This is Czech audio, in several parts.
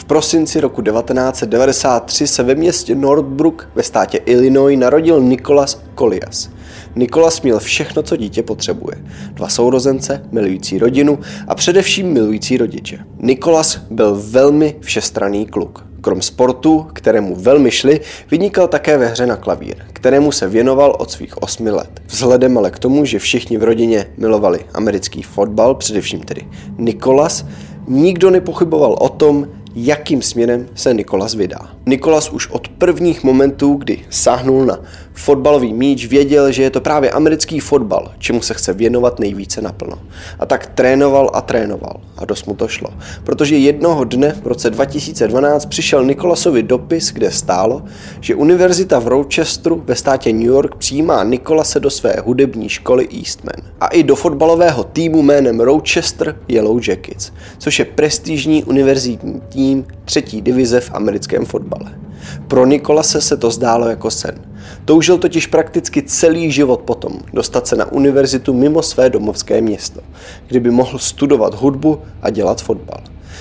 V prosinci roku 1993 se ve městě Northbrook ve státě Illinois narodil Nikolas Kolias. Nikolas měl všechno, co dítě potřebuje. Dva sourozence, milující rodinu a především milující rodiče. Nikolas byl velmi všestranný kluk. Krom sportu, kterému velmi šli, vynikal také ve hře na klavír, kterému se věnoval od svých osmi let. Vzhledem ale k tomu, že všichni v rodině milovali americký fotbal, především tedy Nikolas, nikdo nepochyboval o tom, jakým směrem se Nikolas vydá. Nikolas už od prvních momentů, kdy sáhnul na fotbalový míč, věděl, že je to právě americký fotbal, čemu se chce věnovat nejvíce naplno. A tak trénoval a trénoval. A dost mu to šlo. Protože jednoho dne v roce 2012 přišel Nikolasovi dopis, kde stálo, že univerzita v Rochesteru ve státě New York přijímá Nikolase do své hudební školy Eastman. A i do fotbalového týmu jménem Rochester Yellow Jackets, což je prestižní univerzitní tým třetí divize v americkém fotbale. Pro Nikolase se to zdálo jako sen. Toužil totiž prakticky celý život potom dostat se na univerzitu mimo své domovské město, kde by mohl studovat hudbu a dělat fotbal.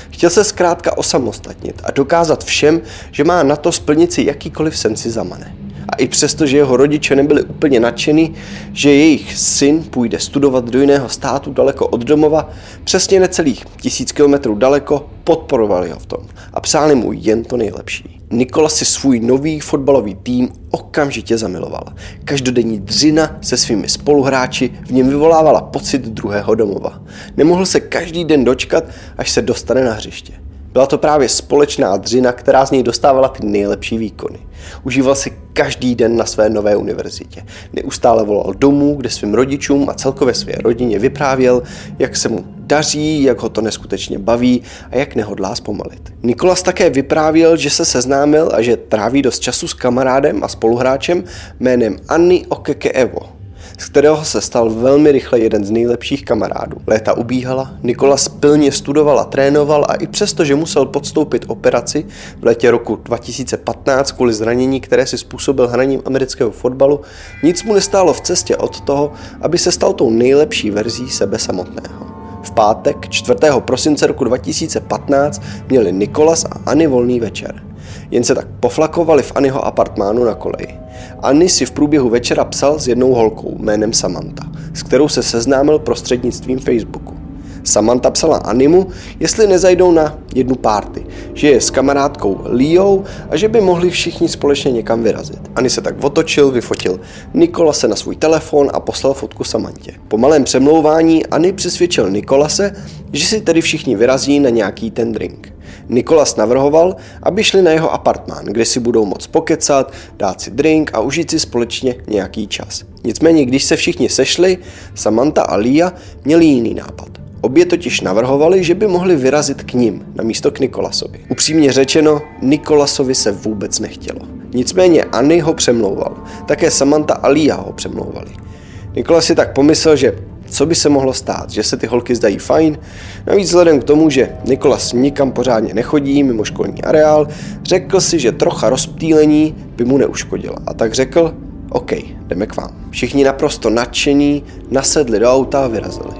Chtěl se zkrátka osamostatnit a dokázat všem, že má na to splnit si jakýkoliv sen si zamane. A i přesto, že jeho rodiče nebyli úplně nadšení, že jejich syn půjde studovat do jiného státu daleko od domova, přesně necelých tisíc kilometrů daleko, podporovali ho v tom a přáli mu jen to nejlepší. Nikola si svůj nový fotbalový tým okamžitě zamiloval. Každodenní dřina se svými spoluhráči v něm vyvolávala pocit druhého domova. Nemohl se každý den dočkat, až se dostane na hřiště. Byla to právě společná dřina, která z něj dostávala ty nejlepší výkony. Užíval si každý den na své nové univerzitě. Neustále volal domů, kde svým rodičům a celkově své rodině vyprávěl, jak se mu daří, jak ho to neskutečně baví a jak nehodlá zpomalit. Nikolas také vyprávěl, že se seznámil a že tráví dost času s kamarádem a spoluhráčem jménem Anny Okeke Evo, z kterého se stal velmi rychle jeden z nejlepších kamarádů. Léta ubíhala, Nikolas pilně studoval a trénoval a i přesto, že musel podstoupit operaci v létě roku 2015 kvůli zranění, které si způsobil hraním amerického fotbalu, nic mu nestálo v cestě od toho, aby se stal tou nejlepší verzí sebe samotného. V pátek 4. prosince roku 2015 měli Nikolas a Anny volný večer. Jen se tak poflakovali v Anyho apartmánu na koleji. Anny si v průběhu večera psal s jednou holkou jménem Samantha, s kterou se seznámil prostřednictvím Facebooku. Samantha psala Animu, jestli nezajdou na jednu párty, že je s kamarádkou Leou a že by mohli všichni společně někam vyrazit. Ani se tak otočil, vyfotil Nikolase na svůj telefon a poslal fotku Samantě. Po malém přemlouvání Ani přesvědčil Nikolase, že si tedy všichni vyrazí na nějaký ten drink. Nikolas navrhoval, aby šli na jeho apartmán, kde si budou moc pokecat, dát si drink a užít si společně nějaký čas. Nicméně, když se všichni sešli, Samantha a Lia měli jiný nápad. Obě totiž navrhovali, že by mohli vyrazit k ním, na místo k Nikolasovi. Upřímně řečeno, Nikolasovi se vůbec nechtělo. Nicméně Anny ho přemlouval. Také Samantha a Lia ho přemlouvali. Nikolas si tak pomyslel, že co by se mohlo stát, že se ty holky zdají fajn, navíc vzhledem k tomu, že Nikolas nikam pořádně nechodí mimo školní areál, řekl si, že trocha rozptýlení by mu neuškodila a tak řekl, OK, jdeme k vám. Všichni naprosto nadšení nasedli do auta a vyrazili.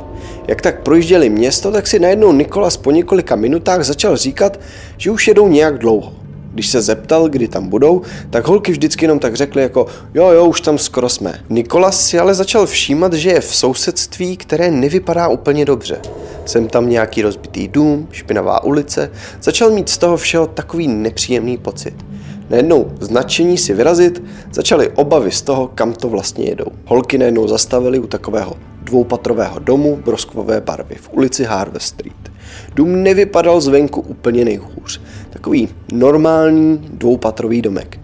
Jak tak projížděli město, tak si najednou Nikolas po několika minutách začal říkat, že už jedou nějak dlouho. Když se zeptal, kdy tam budou, tak holky vždycky jenom tak řekly jako jo, jo, už tam skoro jsme. Nikolas si ale začal všímat, že je v sousedství, které nevypadá úplně dobře. Jsem tam nějaký rozbitý dům, špinavá ulice, začal mít z toho všeho takový nepříjemný pocit. Najednou značení si vyrazit, začaly obavy z toho, kam to vlastně jedou. Holky najednou zastavili u takového dvoupatrového domu broskvové barvy v ulici Harvest Street. Dům nevypadal zvenku úplně nejhůř. Takový normální dvoupatrový domek.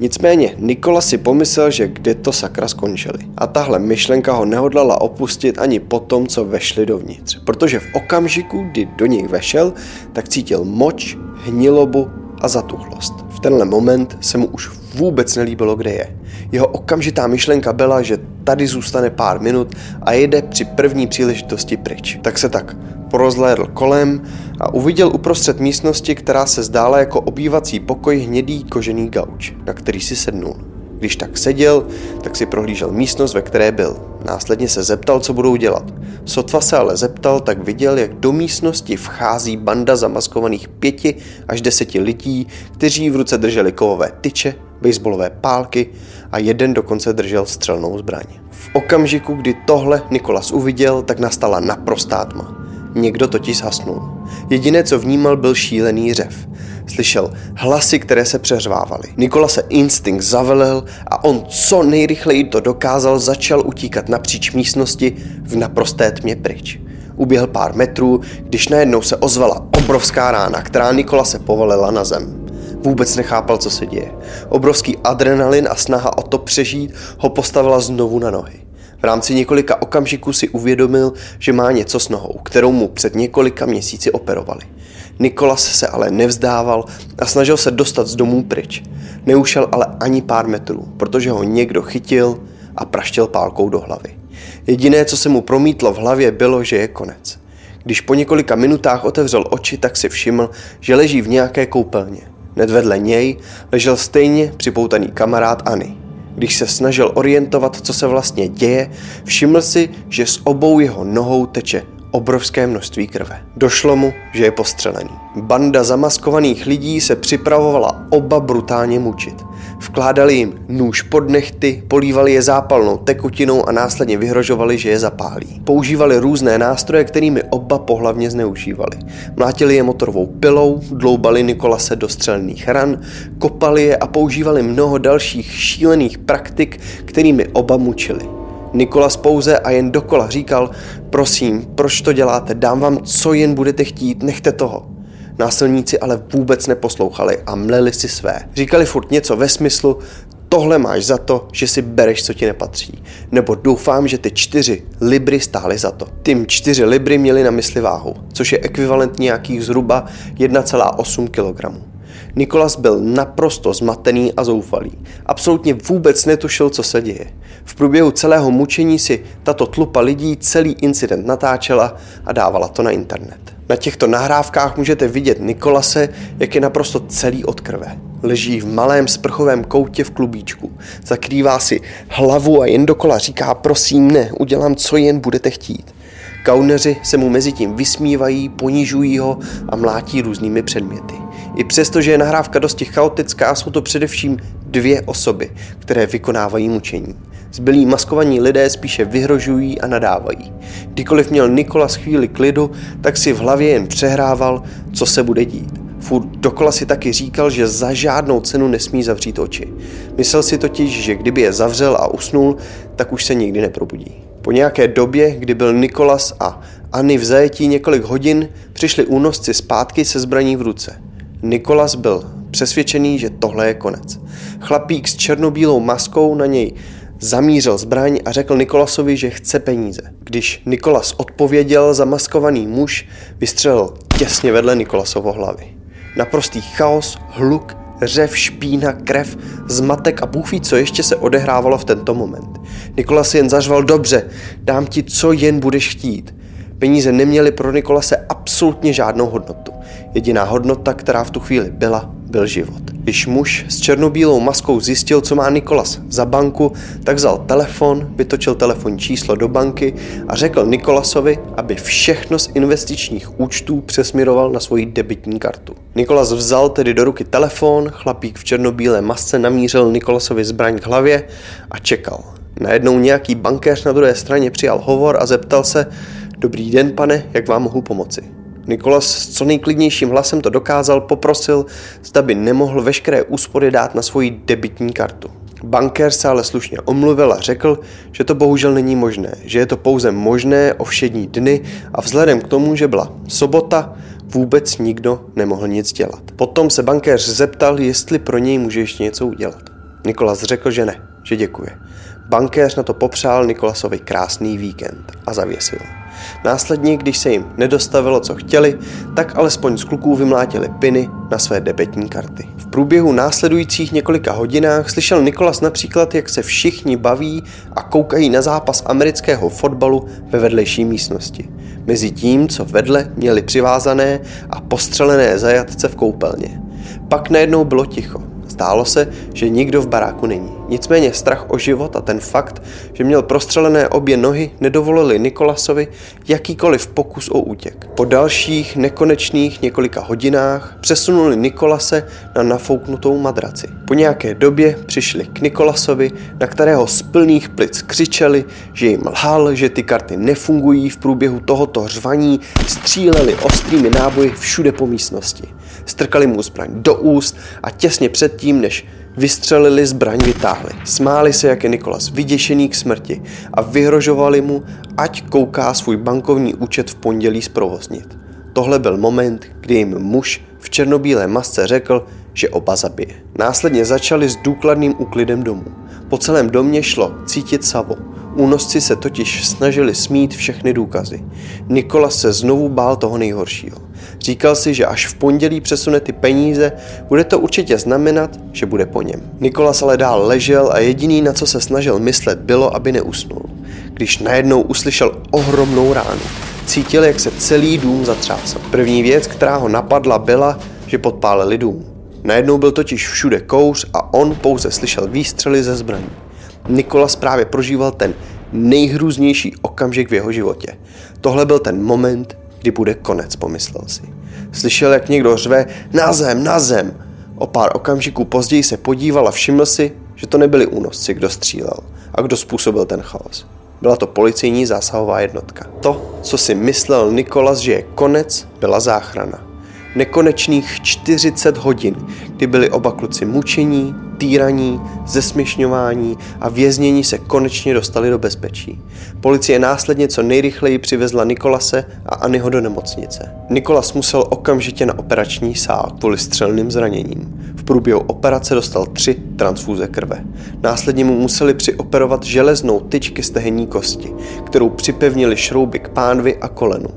Nicméně Nikola si pomyslel, že kde to sakra skončili. A tahle myšlenka ho nehodlala opustit ani po tom, co vešli dovnitř. Protože v okamžiku, kdy do něj vešel, tak cítil moč, hnilobu a zatuchlost. V tenhle moment se mu už vůbec nelíbilo, kde je. Jeho okamžitá myšlenka byla, že tady zůstane pár minut a jede při první příležitosti pryč. Tak se tak porozhlédl kolem a uviděl uprostřed místnosti, která se zdála jako obývací pokoj hnědý kožený gauč, na který si sednul. Když tak seděl, tak si prohlížel místnost, ve které byl. Následně se zeptal, co budou dělat. Sotva se ale zeptal, tak viděl, jak do místnosti vchází banda zamaskovaných pěti až deseti lidí, kteří v ruce drželi kovové tyče, baseballové pálky a jeden dokonce držel střelnou zbraň. V okamžiku, kdy tohle Nikolas uviděl, tak nastala naprostá tma. Někdo totiž zhasnul. Jediné, co vnímal, byl šílený řev. Slyšel hlasy, které se přeřvávaly. Nikola se instinkt zavelel a on co nejrychleji to dokázal, začal utíkat napříč místnosti v naprosté tmě pryč. Uběhl pár metrů, když najednou se ozvala obrovská rána, která Nikola se povalila na zem. Vůbec nechápal, co se děje. Obrovský adrenalin a snaha o to přežít ho postavila znovu na nohy. V rámci několika okamžiků si uvědomil, že má něco s nohou, kterou mu před několika měsíci operovali. Nikolas se ale nevzdával a snažil se dostat z domů pryč. Neušel ale ani pár metrů, protože ho někdo chytil a praštil pálkou do hlavy. Jediné, co se mu promítlo v hlavě, bylo, že je konec. Když po několika minutách otevřel oči, tak si všiml, že leží v nějaké koupelně. Hned vedle něj ležel stejně připoutaný kamarád Ani. Když se snažil orientovat, co se vlastně děje, všiml si, že s obou jeho nohou teče obrovské množství krve. Došlo mu, že je postřelený. Banda zamaskovaných lidí se připravovala oba brutálně mučit. Vkládali jim nůž pod nechty, polívali je zápalnou tekutinou a následně vyhrožovali, že je zapálí. Používali různé nástroje, kterými oba pohlavně zneužívali. Mlátili je motorovou pilou, dloubali Nikolase do střelných ran, kopali je a používali mnoho dalších šílených praktik, kterými oba mučili. Nikolas pouze a jen dokola říkal, prosím, proč to děláte, dám vám, co jen budete chtít, nechte toho. Násilníci ale vůbec neposlouchali a mleli si své. Říkali furt něco ve smyslu, tohle máš za to, že si bereš, co ti nepatří. Nebo doufám, že ty čtyři libry stály za to. Tím čtyři libry měly na mysli váhu, což je ekvivalent nějakých zhruba 1,8 kg. Nikolas byl naprosto zmatený a zoufalý. Absolutně vůbec netušil, co se děje. V průběhu celého mučení si tato tlupa lidí celý incident natáčela a dávala to na internet. Na těchto nahrávkách můžete vidět Nikolase, jak je naprosto celý od krve. Leží v malém sprchovém koutě v klubíčku. Zakrývá si hlavu a jen dokola říká prosím ne, udělám co jen budete chtít. Kauneři se mu mezi tím vysmívají, ponižují ho a mlátí různými předměty. I přesto, že je nahrávka dosti chaotická, jsou to především dvě osoby, které vykonávají mučení. Zbylí maskovaní lidé spíše vyhrožují a nadávají. Kdykoliv měl Nikolas chvíli klidu, tak si v hlavě jen přehrával, co se bude dít. Furt dokola si taky říkal, že za žádnou cenu nesmí zavřít oči. Myslel si totiž, že kdyby je zavřel a usnul, tak už se nikdy neprobudí. Po nějaké době, kdy byl Nikolas a Anny v zajetí několik hodin, přišli únosci zpátky se zbraní v ruce. Nikolas byl přesvědčený, že tohle je konec. Chlapík s černobílou maskou na něj zamířil zbraň a řekl Nikolasovi, že chce peníze. Když Nikolas odpověděl, zamaskovaný muž vystřelil těsně vedle Nikolasovo hlavy. Naprostý chaos, hluk, řev, špína, krev, zmatek a bůh ví, co ještě se odehrávalo v tento moment. Nikolas jen zařval dobře, dám ti, co jen budeš chtít. Peníze neměly pro Nikolase absolutně žádnou hodnotu. Jediná hodnota, která v tu chvíli byla, byl život. Když muž s černobílou maskou zjistil, co má Nikolas za banku, tak vzal telefon, vytočil telefonní číslo do banky a řekl Nikolasovi, aby všechno z investičních účtů přesměroval na svoji debitní kartu. Nikolas vzal tedy do ruky telefon, chlapík v černobílé masce namířil Nikolasovi zbraň k hlavě a čekal. Najednou nějaký bankéř na druhé straně přijal hovor a zeptal se, Dobrý den, pane, jak vám mohu pomoci? Nikolas s co nejklidnějším hlasem to dokázal, poprosil, zda by nemohl veškeré úspory dát na svoji debitní kartu. Bankér se ale slušně omluvil a řekl, že to bohužel není možné, že je to pouze možné o všední dny a vzhledem k tomu, že byla sobota, vůbec nikdo nemohl nic dělat. Potom se bankéř zeptal, jestli pro něj může ještě něco udělat. Nikolas řekl, že ne, že děkuje. Bankéř na to popřál Nikolasovi krásný víkend a zavěsil. Následně, když se jim nedostavilo, co chtěli, tak alespoň z kluků vymlátili piny na své debetní karty. V průběhu následujících několika hodinách slyšel Nikolas například, jak se všichni baví a koukají na zápas amerického fotbalu ve vedlejší místnosti. Mezi tím, co vedle měli přivázané a postřelené zajatce v koupelně. Pak najednou bylo ticho. Zdálo se, že nikdo v baráku není. Nicméně strach o život a ten fakt, že měl prostřelené obě nohy, nedovolili Nikolasovi jakýkoliv pokus o útěk. Po dalších nekonečných několika hodinách přesunuli Nikolase na nafouknutou madraci. Po nějaké době přišli k Nikolasovi, na kterého z plných plic křičeli, že jim lhal, že ty karty nefungují v průběhu tohoto řvaní, stříleli ostrými náboji všude po místnosti. Strkali mu zbraň do úst a těsně předtím, než vystřelili zbraň, vytáhli. Smáli se, jak je Nikolas vyděšený k smrti a vyhrožovali mu, ať kouká svůj bankovní účet v pondělí zprovoznit. Tohle byl moment, kdy jim muž v černobílé masce řekl, že oba zabije. Následně začali s důkladným úklidem domů. Po celém domě šlo cítit savo. Únosci se totiž snažili smít všechny důkazy. Nikolas se znovu bál toho nejhoršího. Říkal si, že až v pondělí přesune ty peníze, bude to určitě znamenat, že bude po něm. Nikolas ale dál ležel a jediný, na co se snažil myslet, bylo, aby neusnul. Když najednou uslyšel ohromnou ránu. Cítil, jak se celý dům zatřásl. První věc, která ho napadla, byla, že podpálili dům. Najednou byl totiž všude kouř a on pouze slyšel výstřely ze zbraní. Nikolas právě prožíval ten nejhrůznější okamžik v jeho životě. Tohle byl ten moment, kdy bude konec, pomyslel si. Slyšel, jak někdo řve na zem, na zem. O pár okamžiků později se podíval a všiml si, že to nebyli únosci, kdo střílel a kdo způsobil ten chaos. Byla to policejní zásahová jednotka. To, co si myslel Nikolas, že je konec, byla záchrana. Nekonečných 40 hodin, kdy byli oba kluci mučení, týraní, zesměšňování a věznění se konečně dostali do bezpečí. Policie následně co nejrychleji přivezla Nikolase a Anyho do nemocnice. Nikolas musel okamžitě na operační sál kvůli střelným zraněním. Průběhu operace dostal tři transfúze krve. Následně mu museli přioperovat železnou tyčky stehenní kosti, kterou připevnili šrouby k pánvi a kolenu.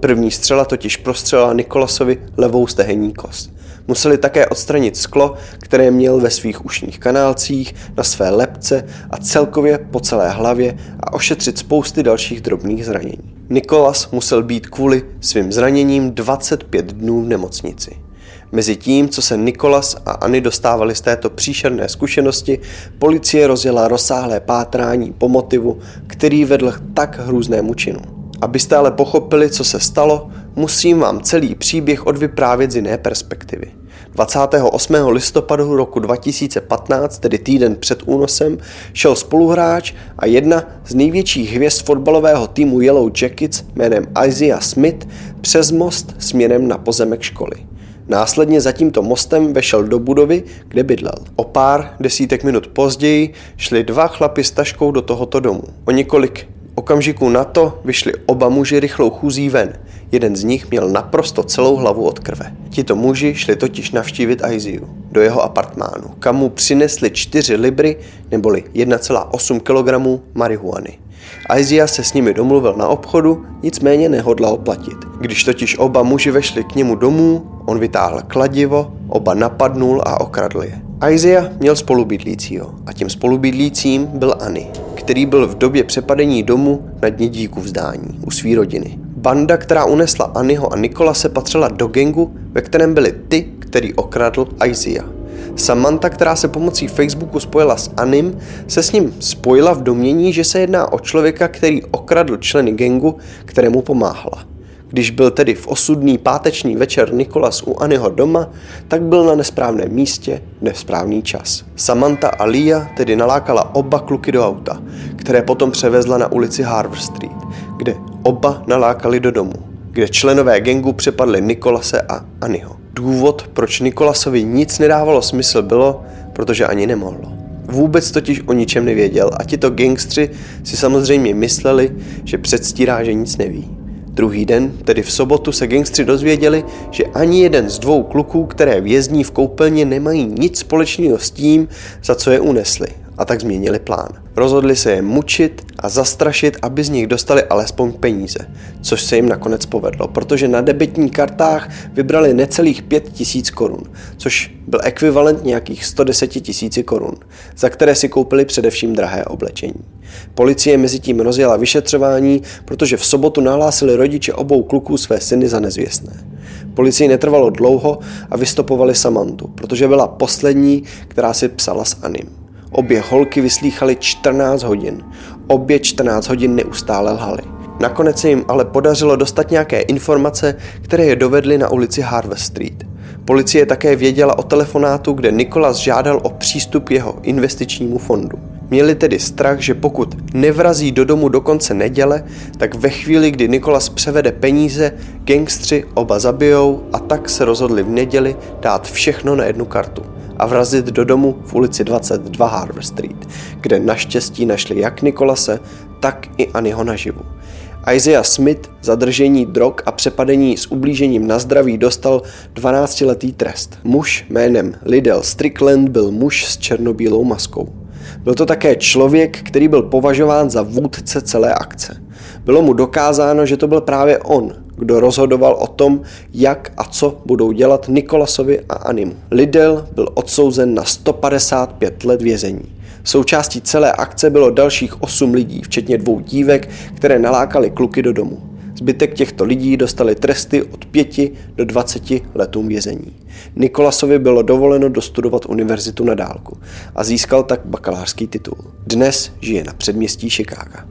První střela totiž prostřelila Nikolasovi levou stehenní kost. Museli také odstranit sklo, které měl ve svých ušních kanálcích, na své lepce a celkově po celé hlavě a ošetřit spousty dalších drobných zranění. Nikolas musel být kvůli svým zraněním 25 dnů v nemocnici. Mezi tím, co se Nikolas a Ani dostávali z této příšerné zkušenosti, policie rozjela rozsáhlé pátrání po motivu, který vedl k tak hrůznému činu. Abyste ale pochopili, co se stalo, musím vám celý příběh odvyprávět z jiné perspektivy. 28. listopadu roku 2015, tedy týden před únosem, šel spoluhráč a jedna z největších hvězd fotbalového týmu Yellow Jackets jménem Isaiah Smith přes most směrem na pozemek školy. Následně za tímto mostem vešel do budovy, kde bydlel. O pár desítek minut později šli dva chlapi s taškou do tohoto domu. O několik okamžiků na to vyšli oba muži rychlou chůzí ven. Jeden z nich měl naprosto celou hlavu od krve. Tito muži šli totiž navštívit Aiziu do jeho apartmánu, kam mu přinesli 4 libry neboli 1,8 kg marihuany. Aizia se s nimi domluvil na obchodu, nicméně nehodlal platit. Když totiž oba muži vešli k němu domů, on vytáhl kladivo, oba napadnul a okradl je. Aizia měl spolubydlícího a tím spolubydlícím byl Ani, který byl v době přepadení domu na dně díku vzdání u své rodiny. Banda, která unesla Aniho a Nikolase, patřila do gengu, ve kterém byli ty, který okradl Aizia. Samantha, která se pomocí Facebooku spojila s Anim, se s ním spojila v domění, že se jedná o člověka, který okradl členy gengu, kterému pomáhala. Když byl tedy v osudný páteční večer Nikolas u Anyho doma, tak byl na nesprávném místě v nesprávný čas. Samantha a Lia tedy nalákala oba kluky do auta, které potom převezla na ulici Harvard Street, kde oba nalákali do domu, kde členové gengu přepadli Nikolase a Anyho. Důvod, proč Nikolasovi nic nedávalo smysl, bylo, protože ani nemohlo. Vůbec totiž o ničem nevěděl a tito gangstři si samozřejmě mysleli, že předstírá, že nic neví. Druhý den, tedy v sobotu, se gangstři dozvěděli, že ani jeden z dvou kluků, které vězní v koupelně, nemají nic společného s tím, za co je unesli. A tak změnili plán. Rozhodli se je mučit a zastrašit, aby z nich dostali alespoň peníze, což se jim nakonec povedlo, protože na debitní kartách vybrali necelých 5 tisíc korun, což byl ekvivalent nějakých 110 tisíci korun, za které si koupili především drahé oblečení. Policie mezi tím rozjela vyšetřování, protože v sobotu nahlásili rodiče obou kluků své syny za nezvěstné. Policii netrvalo dlouho a vystopovali Samantu, protože byla poslední, která si psala s Anim. Obě holky vyslýchaly 14 hodin. Obě 14 hodin neustále lhaly. Nakonec se jim ale podařilo dostat nějaké informace, které je dovedly na ulici Harvest Street. Policie také věděla o telefonátu, kde Nikolas žádal o přístup jeho investičnímu fondu. Měli tedy strach, že pokud nevrazí do domu do konce neděle, tak ve chvíli, kdy Nikolas převede peníze, gangstři oba zabijou a tak se rozhodli v neděli dát všechno na jednu kartu a vrazit do domu v ulici 22 Harvard Street, kde naštěstí našli jak Nikolase, tak i Anyho naživu. Isaiah Smith za držení drog a přepadení s ublížením na zdraví dostal 12-letý trest. Muž jménem Lidl Strickland byl muž s černobílou maskou. Byl to také člověk, který byl považován za vůdce celé akce. Bylo mu dokázáno, že to byl právě on, kdo rozhodoval o tom, jak a co budou dělat Nikolasovi a Animu. Lidl byl odsouzen na 155 let vězení. Součástí celé akce bylo dalších 8 lidí, včetně dvou dívek, které nalákali kluky do domu. Zbytek těchto lidí dostali tresty od 5 do 20 letům vězení. Nikolasovi bylo dovoleno dostudovat univerzitu na dálku a získal tak bakalářský titul. Dnes žije na předměstí Chicaga.